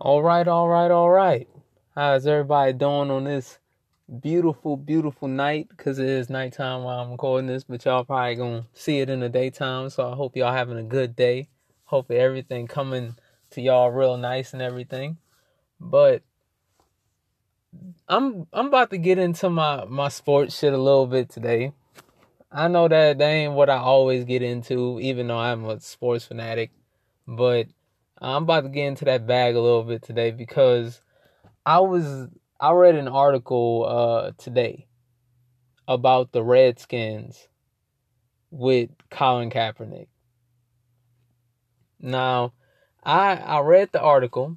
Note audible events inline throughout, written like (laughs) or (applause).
All right, all right, all right. How's everybody doing on this beautiful, beautiful night? Because it is nighttime while I'm recording this, but y'all probably gonna see it in the daytime. So I hope y'all having a good day. Hopefully everything coming to y'all real nice and everything. But I'm I'm about to get into my my sports shit a little bit today. I know that that ain't what I always get into, even though I'm a sports fanatic. But I'm about to get into that bag a little bit today because I was I read an article uh today about the Redskins with Colin Kaepernick. Now, I I read the article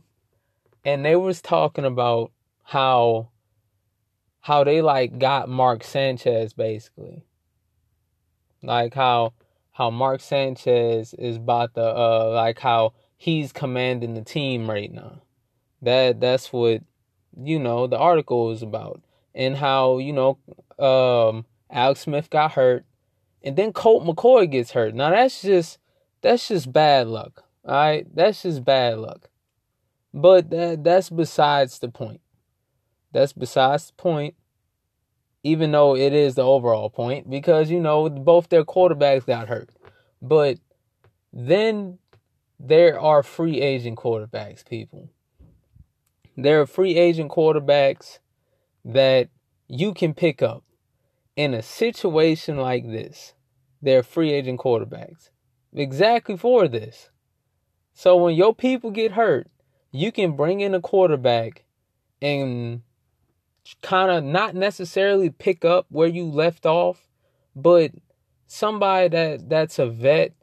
and they was talking about how how they like got Mark Sanchez basically. Like how how Mark Sanchez is about the uh like how he's commanding the team right now. That that's what you know the article is about, and how you know um, Alex Smith got hurt, and then Colt McCoy gets hurt. Now that's just that's just bad luck. All right, that's just bad luck. But that that's besides the point. That's besides the point. Even though it is the overall point, because you know both their quarterbacks got hurt, but then there are free agent quarterbacks, people. There are free agent quarterbacks that you can pick up in a situation like this. There are free agent quarterbacks exactly for this. So when your people get hurt, you can bring in a quarterback and kind of not necessarily pick up where you left off, but somebody that that's a vet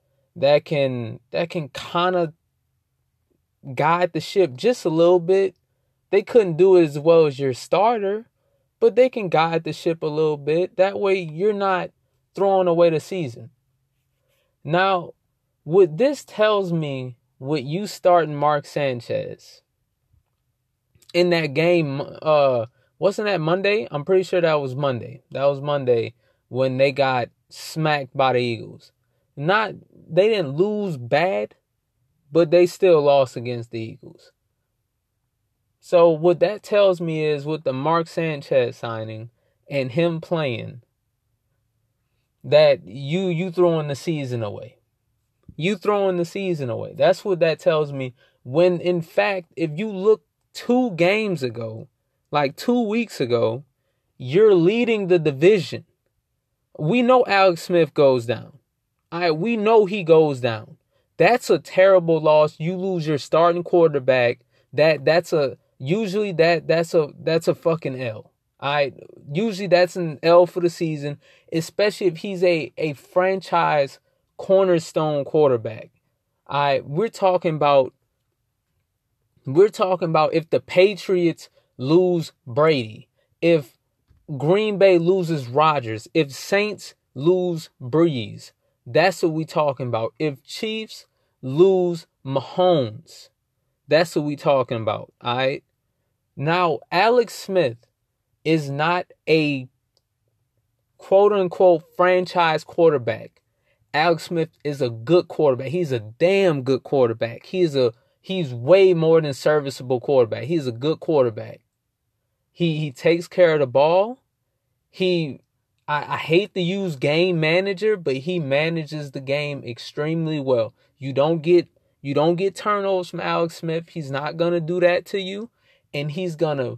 that can that can kind of guide the ship just a little bit. They couldn't do it as well as your starter, but they can guide the ship a little bit. That way you're not throwing away the season. Now, what this tells me with you starting Mark Sanchez in that game, uh, wasn't that Monday? I'm pretty sure that was Monday. That was Monday when they got smacked by the Eagles. Not they didn't lose bad, but they still lost against the Eagles. So what that tells me is with the Mark Sanchez signing and him playing that you you throwing the season away. You throwing the season away. That's what that tells me when in fact if you look 2 games ago, like 2 weeks ago, you're leading the division. We know Alex Smith goes down. All right, we know he goes down. That's a terrible loss. You lose your starting quarterback. That that's a usually that that's a that's a fucking L. I usually that's an L for the season, especially if he's a a franchise cornerstone quarterback. Right, we're talking about we're talking about if the Patriots lose Brady, if Green Bay loses Rodgers, if Saints lose Brees, that's what we talking about. If Chiefs lose Mahomes, that's what we talking about. All right. Now, Alex Smith is not a quote unquote franchise quarterback. Alex Smith is a good quarterback. He's a damn good quarterback. He's a he's way more than serviceable quarterback. He's a good quarterback. He he takes care of the ball. He I, I hate to use game manager, but he manages the game extremely well. You don't get you don't get turnovers from Alex Smith. He's not gonna do that to you, and he's gonna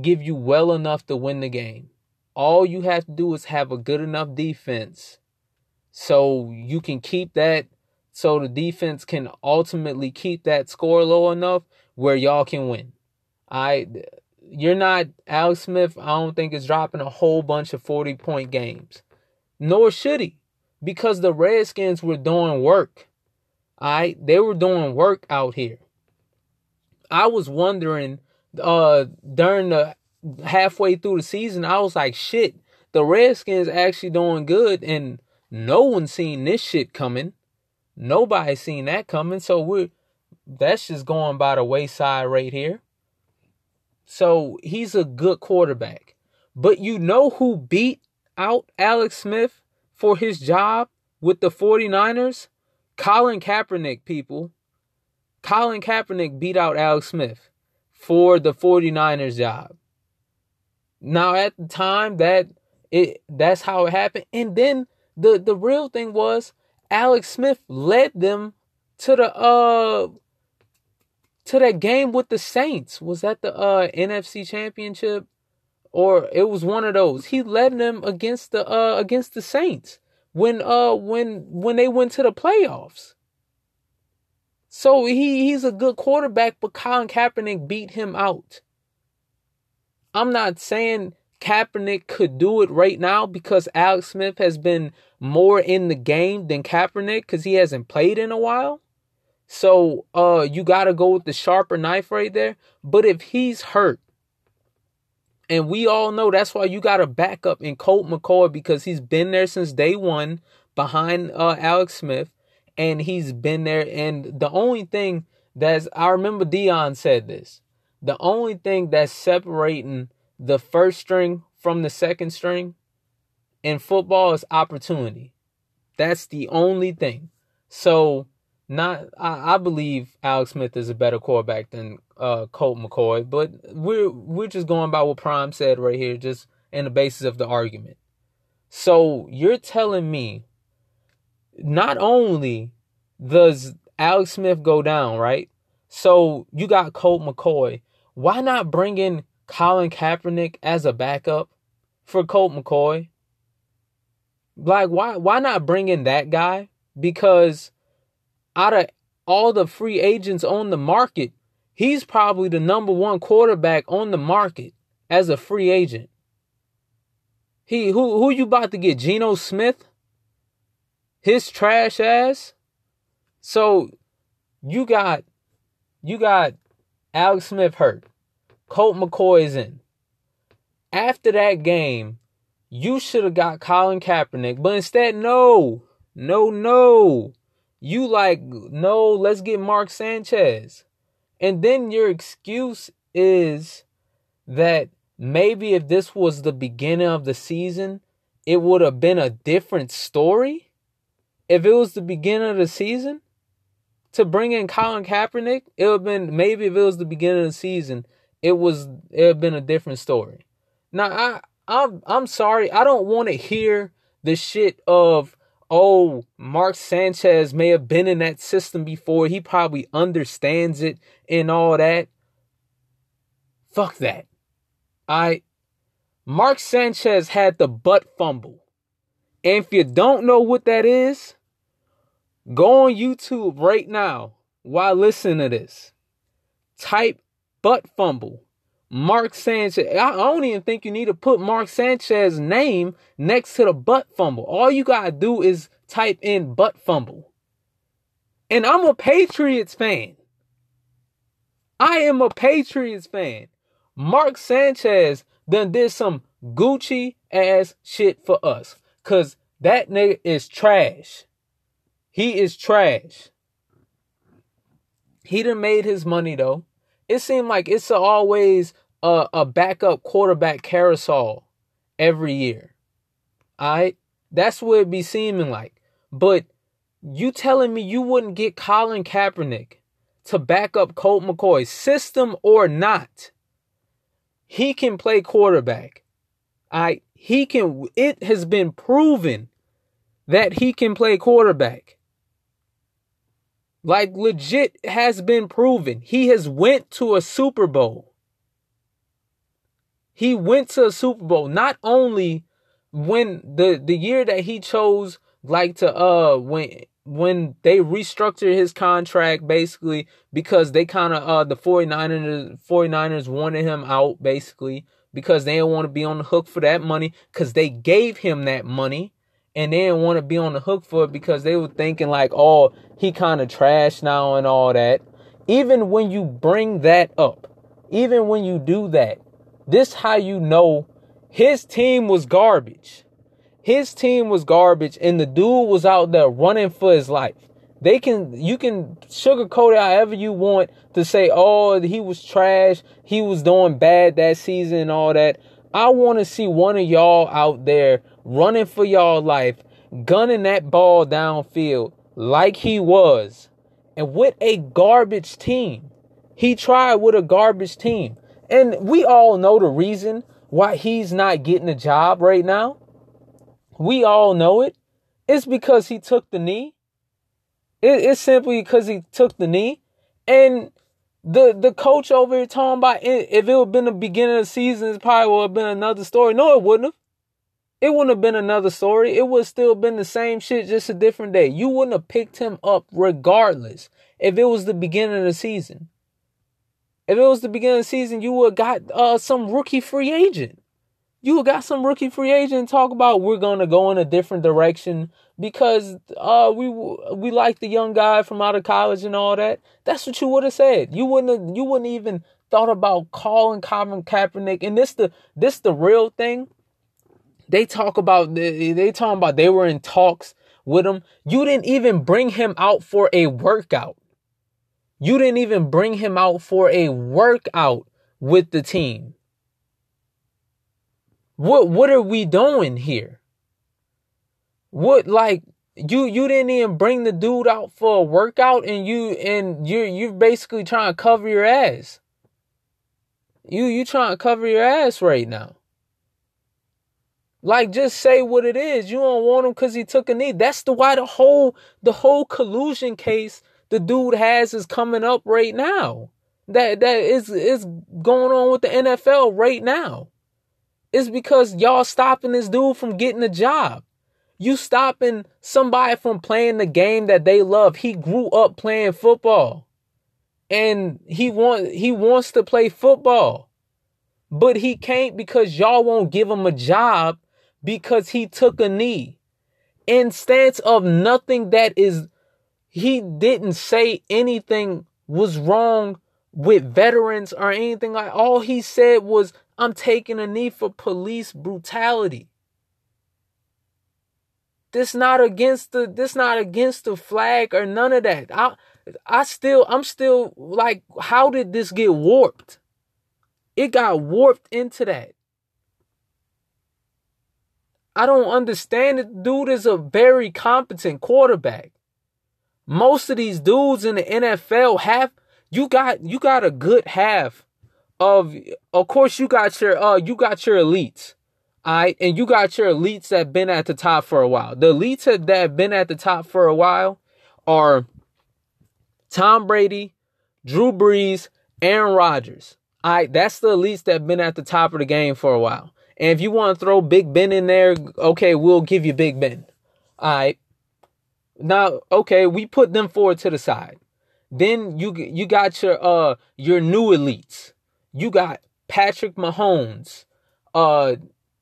give you well enough to win the game. All you have to do is have a good enough defense so you can keep that so the defense can ultimately keep that score low enough where y'all can win. I you're not Alex Smith, I don't think is dropping a whole bunch of 40 point games. Nor should he. Because the Redskins were doing work. Alright? They were doing work out here. I was wondering uh during the halfway through the season, I was like, shit, the Redskins actually doing good and no one seen this shit coming. Nobody seen that coming. So we're that's just going by the wayside right here. So he's a good quarterback. But you know who beat out Alex Smith for his job with the 49ers? Colin Kaepernick, people. Colin Kaepernick beat out Alex Smith for the 49ers job. Now at the time that it that's how it happened. And then the the real thing was Alex Smith led them to the uh to that game with the Saints. Was that the uh NFC championship? Or it was one of those. He led them against the uh against the Saints when uh when when they went to the playoffs. So he he's a good quarterback, but Colin Kaepernick beat him out. I'm not saying Kaepernick could do it right now because Alex Smith has been more in the game than Kaepernick because he hasn't played in a while. So uh you gotta go with the sharper knife right there. But if he's hurt, and we all know that's why you gotta back up in Colt McCoy because he's been there since day one behind uh Alex Smith and he's been there. And the only thing that's I remember Deion said this. The only thing that's separating the first string from the second string in football is opportunity. That's the only thing. So not I, I believe Alex Smith is a better quarterback than uh, Colt McCoy, but we're we're just going by what Prime said right here, just in the basis of the argument. So you're telling me not only does Alex Smith go down, right? So you got Colt McCoy. Why not bring in Colin Kaepernick as a backup for Colt McCoy? Like why why not bring in that guy? Because out of all the free agents on the market, he's probably the number one quarterback on the market as a free agent. He who who you about to get? Geno Smith? His trash ass? So you got you got Alex Smith hurt. Colt McCoy is in. After that game, you should have got Colin Kaepernick, but instead, no, no, no. You like, no, let's get Mark Sanchez. And then your excuse is that maybe if this was the beginning of the season, it would have been a different story. If it was the beginning of the season, to bring in Colin Kaepernick, it would have been maybe if it was the beginning of the season, it was it had been a different story. Now I I'm I'm sorry, I don't want to hear the shit of oh Mark Sanchez may have been in that system before. He probably understands it and all that. Fuck that. I Mark Sanchez had the butt fumble. And if you don't know what that is, Go on YouTube right now while listening to this. Type butt fumble. Mark Sanchez. I don't even think you need to put Mark Sanchez's name next to the butt fumble. All you gotta do is type in butt fumble. And I'm a Patriots fan. I am a Patriots fan. Mark Sanchez done did some Gucci ass shit for us. Cause that nigga is trash. He is trash. He done made his money though. It seemed like it's always a, a backup quarterback carousel every year. Alright? That's what it be seeming like. But you telling me you wouldn't get Colin Kaepernick to back up Colt McCoy, system or not? He can play quarterback. I he can it has been proven that he can play quarterback. Like legit has been proven. He has went to a Super Bowl. He went to a Super Bowl not only when the the year that he chose like to uh when when they restructured his contract basically because they kind of uh the 49ers 49ers wanted him out basically because they didn't want to be on the hook for that money cuz they gave him that money and they didn't want to be on the hook for it because they were thinking like, oh, he kind of trash now and all that. Even when you bring that up, even when you do that, this how you know his team was garbage. His team was garbage, and the dude was out there running for his life. They can you can sugarcoat it however you want to say, oh, he was trash, he was doing bad that season and all that. I want to see one of y'all out there running for y'all life, gunning that ball downfield like he was, and with a garbage team. He tried with a garbage team. And we all know the reason why he's not getting a job right now. We all know it. It's because he took the knee. It, it's simply because he took the knee. And the the coach over here talking about if it would have been the beginning of the season, it probably would have been another story. No, it wouldn't have. It wouldn't have been another story. It would have still been the same shit, just a different day. You wouldn't have picked him up regardless if it was the beginning of the season. If it was the beginning of the season, you would have got uh, some rookie free agent. You would got some rookie free agent talk about we're gonna go in a different direction because uh, we we like the young guy from out of college and all that. That's what you would have said. You wouldn't have, you wouldn't even thought about calling Colin Kaepernick. And this the this the real thing. They talk about they, they talking about they were in talks with him. You didn't even bring him out for a workout. You didn't even bring him out for a workout with the team. What what are we doing here? What like you you didn't even bring the dude out for a workout and you and you're you're basically trying to cover your ass. You you trying to cover your ass right now. Like just say what it is. You don't want him because he took a knee. That's the why the whole the whole collusion case the dude has is coming up right now. That that is is going on with the NFL right now. It's because y'all stopping this dude from getting a job. You stopping somebody from playing the game that they love. He grew up playing football. And he want he wants to play football. But he can't because y'all won't give him a job because he took a knee. In stance of nothing that is he didn't say anything was wrong with veterans or anything like all he said was I'm taking a knee for police brutality. This not against the this not against the flag or none of that. I I still I'm still like how did this get warped? It got warped into that. I don't understand it. Dude is a very competent quarterback. Most of these dudes in the NFL have you got you got a good half of of course you got your uh you got your elites. All right, and you got your elites that been at the top for a while. The elites that have been at the top for a while are Tom Brady, Drew Brees, Aaron Rodgers. All right, that's the elites that been at the top of the game for a while. And if you want to throw Big Ben in there, okay, we'll give you Big Ben. All right. Now, okay, we put them forward to the side. Then you you got your uh your new elites. You got Patrick Mahomes. Uh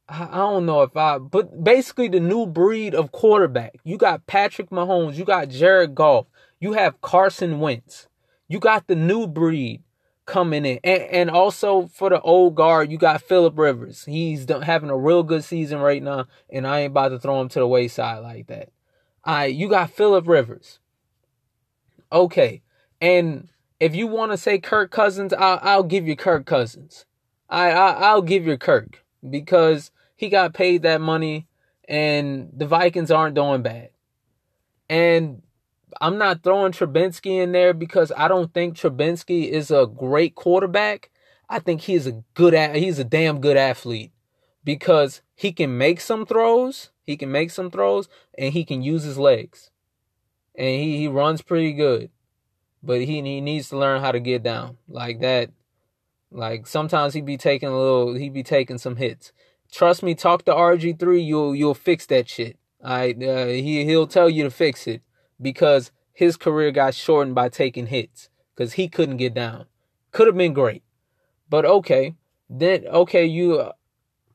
I don't know if I but basically the new breed of quarterback. You got Patrick Mahomes, you got Jared Goff, you have Carson Wentz. You got the new breed coming in. And, and also for the old guard, you got Philip Rivers. He's having a real good season right now, and I ain't about to throw him to the wayside like that. All right, you got Philip Rivers. Okay, and if you want to say Kirk Cousins, I'll, I'll give you Kirk Cousins. I, I I'll give you Kirk because he got paid that money, and the Vikings aren't doing bad. And I'm not throwing Trubisky in there because I don't think Trubisky is a great quarterback. I think he's a good he's a damn good athlete because he can make some throws he can make some throws and he can use his legs. And he, he runs pretty good. But he, he needs to learn how to get down. Like that. Like sometimes he'd be taking a little he'd be taking some hits. Trust me, talk to RG3, you'll you'll fix that shit. Alright, uh, he he'll tell you to fix it because his career got shortened by taking hits because he couldn't get down. Could have been great, but okay. Then okay, you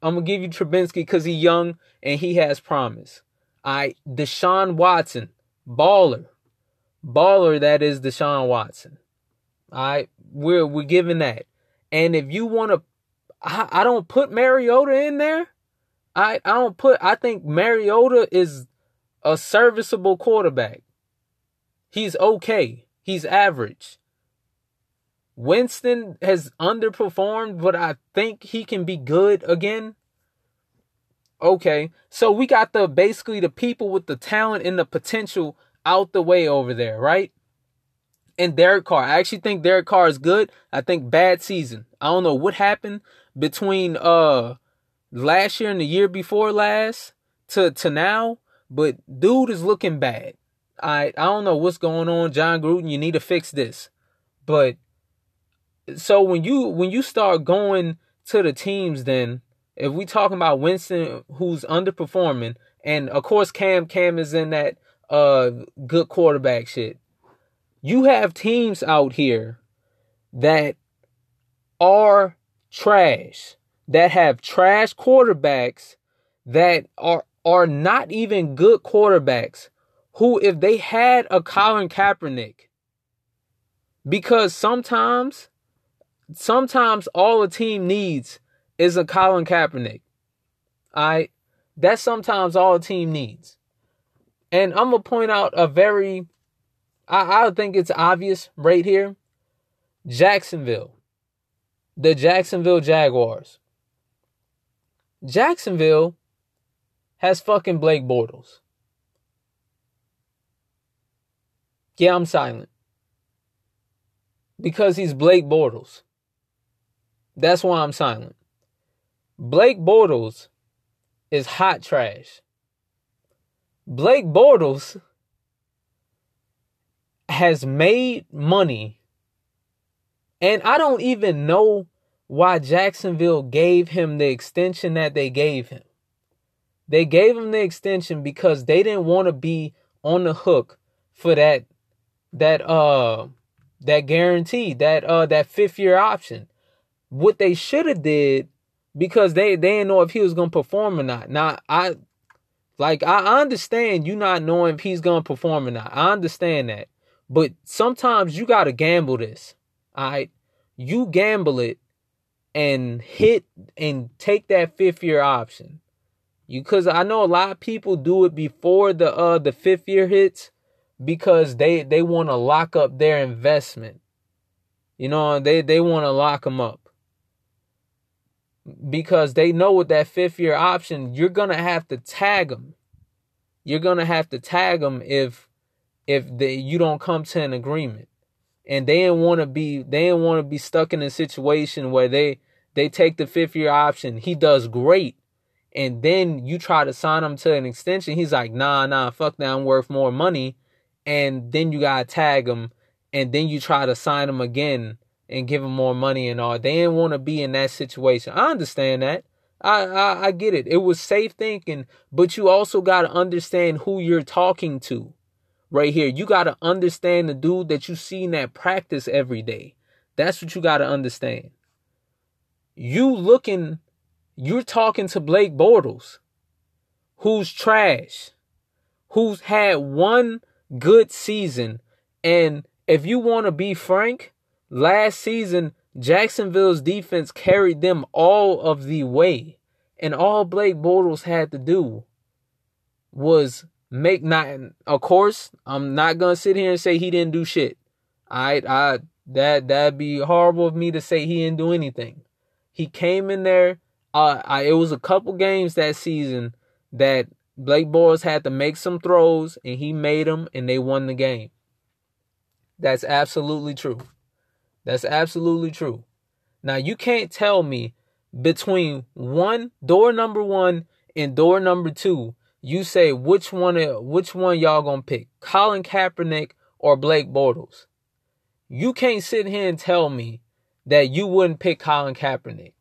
I'm gonna give you Trubisky because he's young and he has promise. I Deshaun Watson, baller, baller. That is Deshaun Watson. Right, we're we're giving that. And if you want to, I, I don't put Mariota in there. I I don't put. I think Mariota is a serviceable quarterback. He's okay. He's average. Winston has underperformed, but I think he can be good again. Okay, so we got the basically the people with the talent and the potential out the way over there, right? and Derek Carr. I actually think Derek Carr is good. I think bad season. I don't know what happened between uh last year and the year before last to to now, but dude is looking bad. I I don't know what's going on, Jon Gruden. You need to fix this. But so when you when you start going to the teams, then if we talking about Winston who's underperforming, and of course Cam Cam is in that uh good quarterback shit. You have teams out here that are trash, that have trash quarterbacks that are are not even good quarterbacks who if they had a Colin Kaepernick because sometimes sometimes all a team needs is a Colin Kaepernick. I that's sometimes all a team needs. And I'm gonna point out a very I, I think it's obvious right here. Jacksonville. The Jacksonville Jaguars. Jacksonville has fucking Blake Bortles. Yeah, I'm silent. Because he's Blake Bortles. That's why I'm silent. Blake Bortles is hot trash. Blake Bortles has made money. And I don't even know why Jacksonville gave him the extension that they gave him. They gave him the extension because they didn't want to be on the hook for that that uh that guarantee, that uh that fifth year option what they should have did because they they didn't know if he was gonna perform or not. Now I like I understand you not knowing if he's gonna perform or not. I understand that. But sometimes you gotta gamble this. Alright? You gamble it and hit and take that fifth year option. You cause I know a lot of people do it before the uh the fifth year hits because they they want to lock up their investment. You know, they they want to lock them up because they know with that fifth year option, you're gonna have to tag them. You're gonna have to tag them if if they, you don't come to an agreement. And they didn't want to be they didn't want to be stuck in a situation where they they take the fifth year option. He does great, and then you try to sign him to an extension. He's like, nah, nah, fuck that. I'm worth more money. And then you gotta tag him, and then you try to sign him again and give them more money and all. They didn't want to be in that situation. I understand that. I, I I get it. It was safe thinking, but you also got to understand who you're talking to. Right here, you got to understand the dude that you see in that practice every day. That's what you got to understand. You looking, you're talking to Blake Bortles, who's trash, who's had one good season, and if you want to be frank, Last season, Jacksonville's defense carried them all of the way. And all Blake Bortles had to do was make not of course, I'm not gonna sit here and say he didn't do shit. I I that that'd be horrible of me to say he didn't do anything. He came in there. Uh, I, it was a couple games that season that Blake Bortles had to make some throws, and he made them, and they won the game. That's absolutely true. That's absolutely true. Now you can't tell me between one door number one and door number two, you say which one which one y'all gonna pick, Colin Kaepernick or Blake Bortles. You can't sit here and tell me that you wouldn't pick Colin Kaepernick.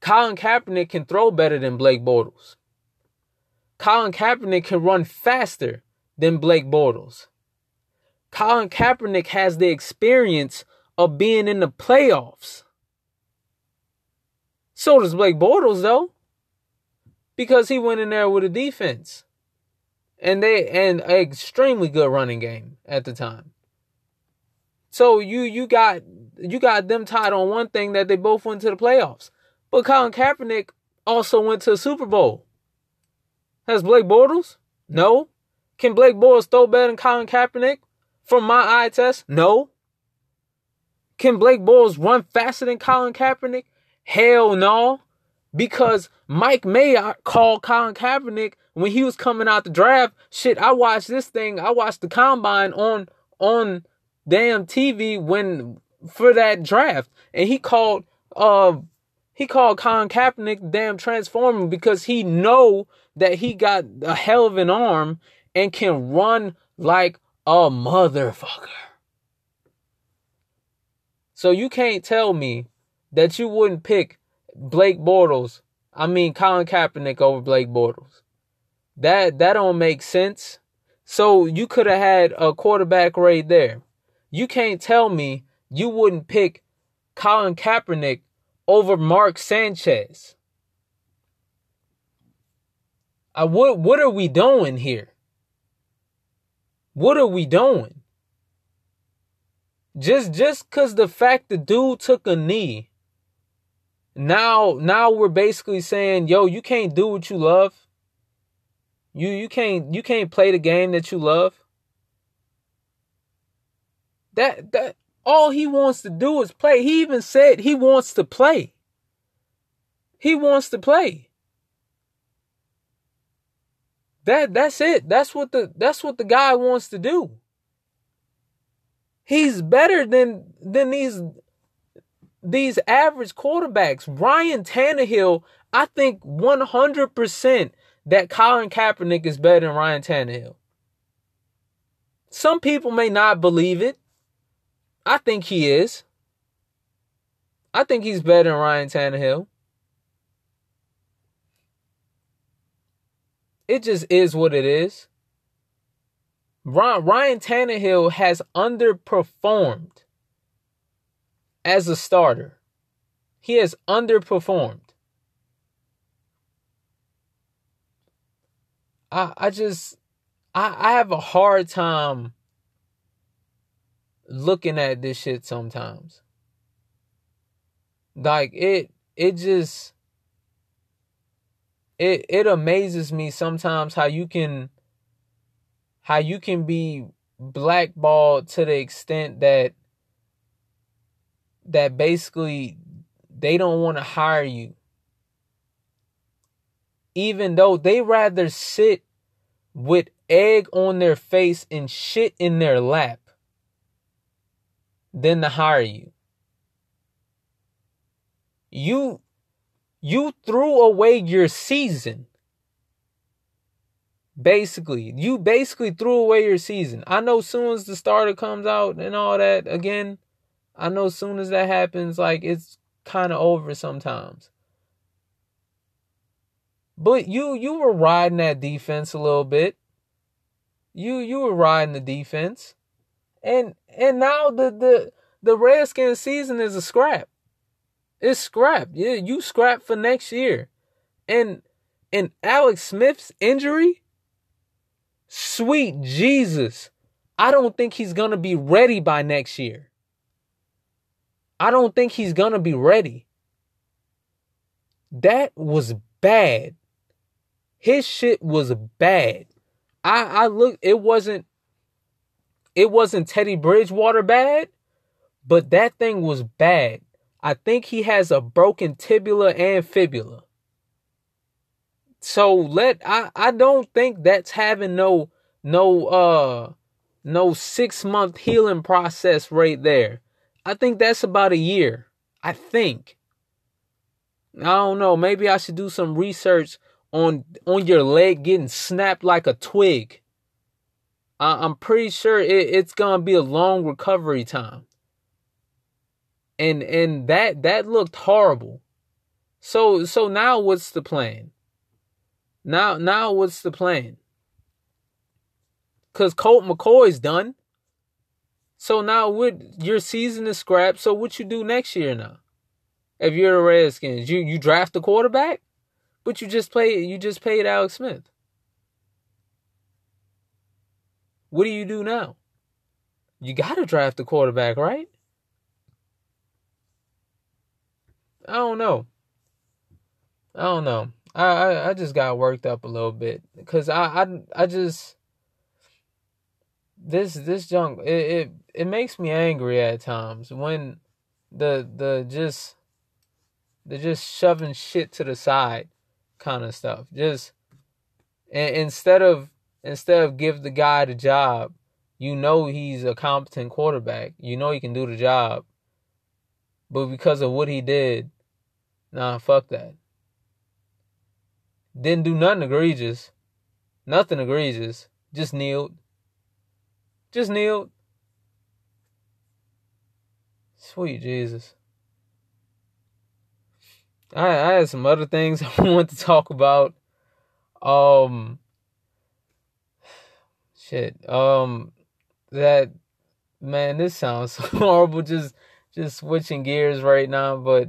Colin Kaepernick can throw better than Blake Bortles. Colin Kaepernick can run faster than Blake Bortles. Colin Kaepernick has the experience of being in the playoffs. So does Blake Bortles though. Because he went in there with a defense. And they and an extremely good running game at the time. So you you got you got them tied on one thing that they both went to the playoffs. But Colin Kaepernick also went to a Super Bowl. Has Blake Bortles? No. Can Blake Bortles throw better than Colin Kaepernick? From my eye test, no. Can Blake Bortles run faster than Colin Kaepernick? Hell no. Because Mike May called Colin Kaepernick when he was coming out the draft. Shit, I watched this thing. I watched the combine on on damn TV when for that draft, and he called uh he called Colin Kaepernick damn transformer because he know that he got a hell of an arm and can run like a motherfucker. So you can't tell me that you wouldn't pick Blake Bortles. I mean Colin Kaepernick over Blake Bortles. That that don't make sense. So you could have had a quarterback right there. You can't tell me you wouldn't pick Colin Kaepernick over Mark Sanchez. I, what what are we doing here? What are we doing? Just just cause the fact the dude took a knee. Now now we're basically saying, yo, you can't do what you love. You you can't you can't play the game that you love. That that all he wants to do is play. He even said he wants to play. He wants to play. That that's it. That's what the that's what the guy wants to do. He's better than than these these average quarterbacks. Ryan Tannehill, I think 100% that Colin Kaepernick is better than Ryan Tannehill. Some people may not believe it. I think he is. I think he's better than Ryan Tannehill. It just is what it is. Ryan Ryan Tannehill has underperformed as a starter. He has underperformed. I I just I I have a hard time looking at this shit sometimes. Like it it just it it amazes me sometimes how you can how you can be blackballed to the extent that that basically they don't want to hire you even though they rather sit with egg on their face and shit in their lap than to hire you. You you threw away your season. Basically, you basically threw away your season. I know soon as the starter comes out and all that again, I know soon as that happens like it's kind of over sometimes. But you you were riding that defense a little bit. You you were riding the defense. And and now the the the Redskins season is a scrap. It's scrap. Yeah, you scrap for next year. And and Alex Smith's injury, sweet Jesus. I don't think he's going to be ready by next year. I don't think he's going to be ready. That was bad. His shit was bad. I I look it wasn't it wasn't Teddy Bridgewater bad, but that thing was bad. I think he has a broken tibia and fibula. So let I I don't think that's having no no uh no 6 month healing process right there. I think that's about a year. I think. I don't know, maybe I should do some research on on your leg getting snapped like a twig. I, I'm pretty sure it, it's gonna be a long recovery time. And and that that looked horrible. So so now what's the plan? Now now what's the plan? Cause Colt McCoy's done. So now what your season is scrapped. So what you do next year now? If you're the Redskins, you you draft the quarterback? But you just play you just paid Alex Smith. What do you do now? You got to draft the quarterback, right? I don't know. I don't know. I, I, I just got worked up a little bit because I, I I just this this junk it, it it makes me angry at times when the the just the just shoving shit to the side kind of stuff. Just instead of instead of give the guy the job, You know he's a competent quarterback. You know he can do the job. But because of what he did, nah, fuck that. Didn't do nothing egregious. Nothing egregious. Just kneeled. Just kneeled. Sweet Jesus. I, I had some other things (laughs) I want to talk about. Um shit. Um that man, this sounds (laughs) horrible just just switching gears right now, but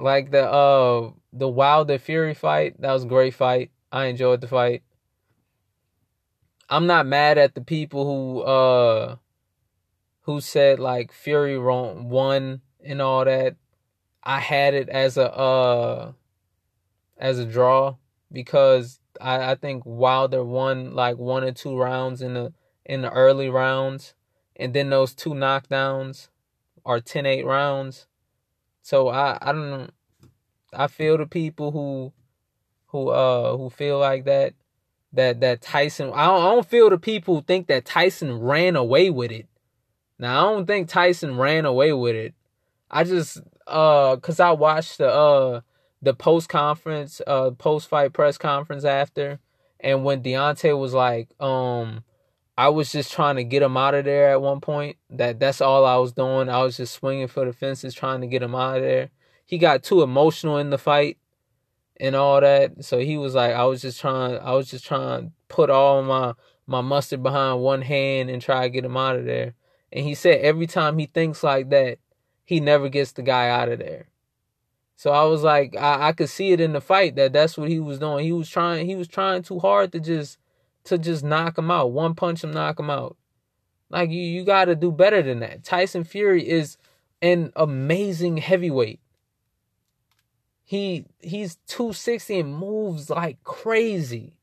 like the uh the Wilder Fury fight, that was a great fight. I enjoyed the fight. I'm not mad at the people who uh who said like Fury won and all that. I had it as a uh as a draw because I, I think Wilder won like one or two rounds in the in the early rounds and then those two knockdowns are 10-8 rounds. So I I don't I feel the people who who uh who feel like that that that Tyson I don't, I don't feel the people who think that Tyson ran away with it. Now I don't think Tyson ran away with it. I just uh cuz I watched the uh the post conference uh post fight press conference after and when Deontay was like um I was just trying to get him out of there at one point. That that's all I was doing. I was just swinging for the fences trying to get him out of there. He got too emotional in the fight and all that. So he was like, I was just trying, I was just trying to put all my my mustard behind one hand and try to get him out of there. And he said every time he thinks like that, he never gets the guy out of there. So I was like, I, I could see it in the fight that that's what he was doing. He was trying, he was trying too hard to just to just knock him out, one punch him, knock him out. Like you, you got to do better than that. Tyson Fury is an amazing heavyweight. He he's 260 and moves like crazy.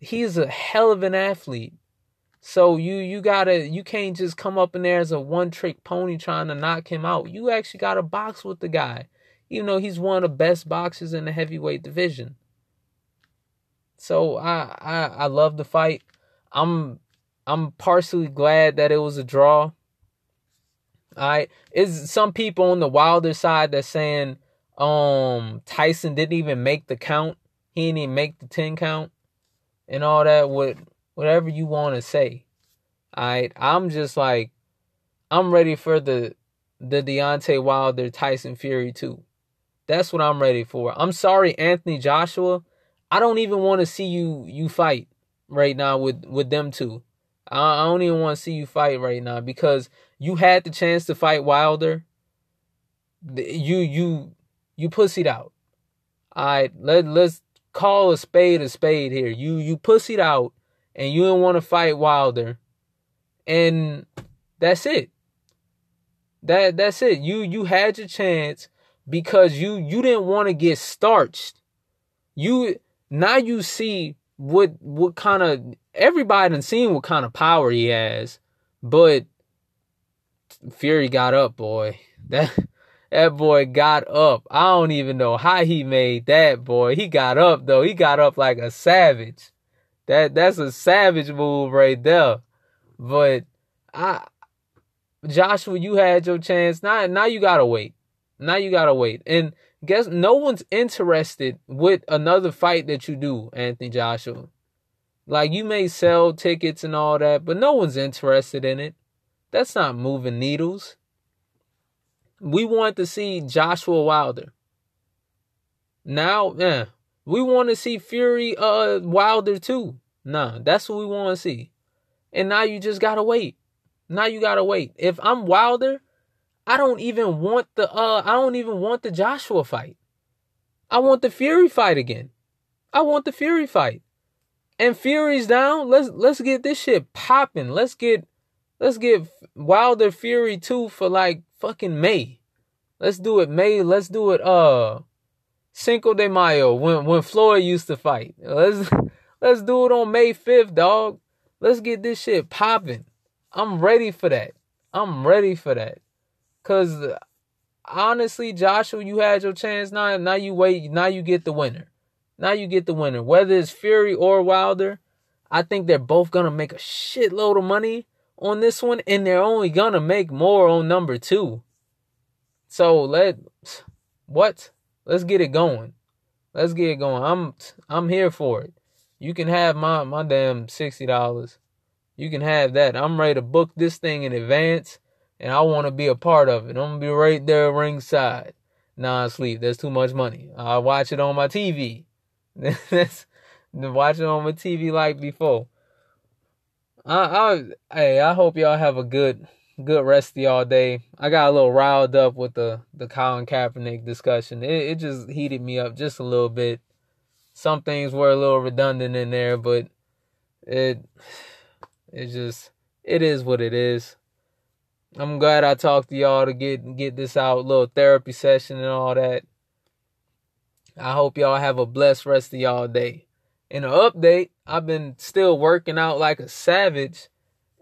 He's a hell of an athlete. So you you gotta you can't just come up in there as a one trick pony trying to knock him out. You actually gotta box with the guy, even though he's one of the best boxers in the heavyweight division. So I I I love the fight. I'm I'm partially glad that it was a draw. All right, is some people on the Wilder side that's saying um, Tyson didn't even make the count. He didn't even make the 10 count and all that. What whatever you want to say. I I'm just like I'm ready for the the Deontay Wilder Tyson Fury too. That's what I'm ready for. I'm sorry, Anthony Joshua. I don't even want to see you you fight right now with with them two. I, I don't even want to see you fight right now because you had the chance to fight Wilder. You you you pussied out. All right, let let's call a spade a spade here. You you pussied out, and you didn't want to fight Wilder, and that's it. That that's it. You you had your chance because you you didn't want to get starched. You now you see what what kind of everybody done seen what kind of power he has, but Fury got up, boy. (laughs) That that boy got up. I don't even know how he made that boy. He got up though. He got up like a savage. That that's a savage move right there. But I Joshua, you had your chance. Now now you gotta wait. Now you gotta wait. And guess no one's interested with another fight that you do, Anthony Joshua. Like you may sell tickets and all that, but no one's interested in it. That's not moving needles. We want to see Joshua Wilder. Now, yeah, we want to see Fury uh Wilder too. Nah, that's what we want to see. And now you just gotta wait. Now you gotta wait. If I'm Wilder, I don't even want the uh I don't even want the Joshua fight. I want the Fury fight again. I want the Fury fight. And Fury's down. Let's let's get this shit popping. Let's get let's get Wilder Fury 2 for like fucking May. Let's do it May. Let's do it uh Cinco de Mayo when when Floyd used to fight. Let's (laughs) let's do it on May 5th, dog. Let's get this shit popping. I'm ready for that. I'm ready for that. Cause honestly, Joshua, you had your chance. Now now you wait. Now you get the winner. Now you get the winner. Whether it's Fury or Wilder, I think they're both gonna make a shitload of money on this one, and they're only gonna make more on number two. So let what? Let's get it going. Let's get it going. I'm I'm here for it. You can have my my damn sixty dollars. You can have that. I'm ready to book this thing in advance, and I want to be a part of it. I'm gonna be right there ringside. Nah, sleep. That's too much money. I'll watch it on my TV. (laughs) That's watch it on my TV like before. I, I, hey, I hope y'all have a good, good rest of y'all day. I got a little riled up with the the Colin Kaepernick discussion. It, it just heated me up just a little bit. Some things were a little redundant in there, but it, it just, it is what it is. I'm glad I talked to y'all to get get this out, little therapy session and all that. I hope y'all have a blessed rest of y'all day. In an update, I've been still working out like a savage,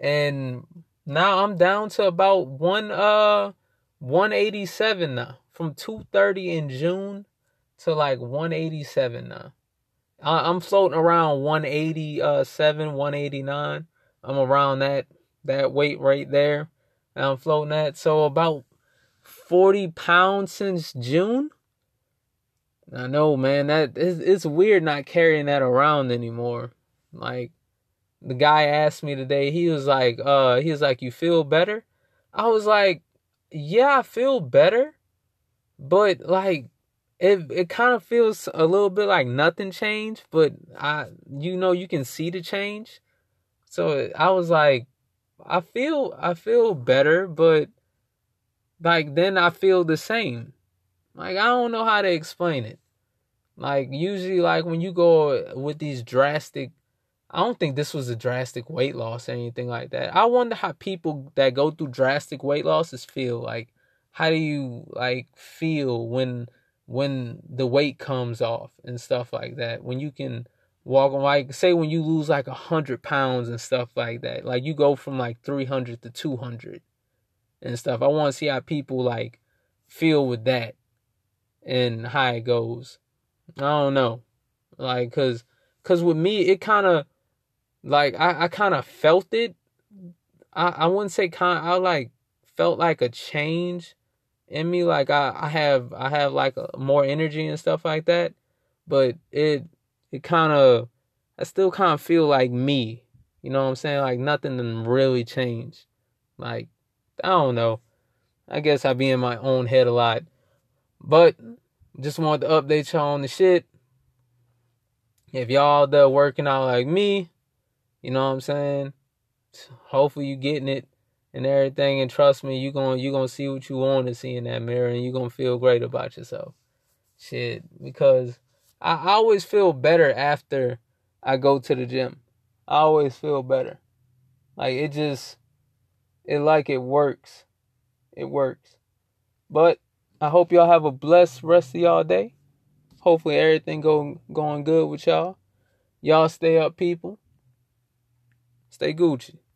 and now I'm down to about one uh 187 now. From 230 in June to like 187 now. I, am floating around 187, 189. I'm around that that weight right there. I'm floating at. So about 40 pounds since June. I know, man. That it's, it's weird not carrying that around anymore. Like the guy asked me today, he was like, uh, he was like, You feel better? I was like, Yeah, I feel better. But like it it kind of feels a little bit like nothing changed, but I you know you can see the change. So I was like, I feel I feel better, but like then I feel the same. Like I don't know how to explain it. Like usually like when you go with these drastic I don't think this was a drastic weight loss or anything like that. I wonder how people that go through drastic weight losses feel. Like how do you like feel when when the weight comes off and stuff like that? When you can walk like say when you lose like a hundred pounds and stuff like that like you go from like 300 to 200 and stuff. I want to see how people like feel with that and how it goes. I don't know. Like because because with me it kind of like i, I kind of felt it. I i wouldn't say kind i like felt like a change in me. Like i i have i have like a, more energy and stuff like that but it it kind of I still kind of feel like me. You know what I'm saying? Like nothing really changed. Like I don't know. I guess I be in my own head a lot. But just wanted to update y'all on the shit. If y'all there working out like me, you know what I'm saying? Hopefully you getting it and everything and trust me, you going you going to see what you want to see in that mirror and you going to feel great about yourself. Shit, because I always feel better after I go to the gym. I always feel better. Like it just it like it works. It works. But I hope y'all have a blessed rest of y'all day. Hopefully everything go going good with y'all. Y'all stay up people. Stay Gucci.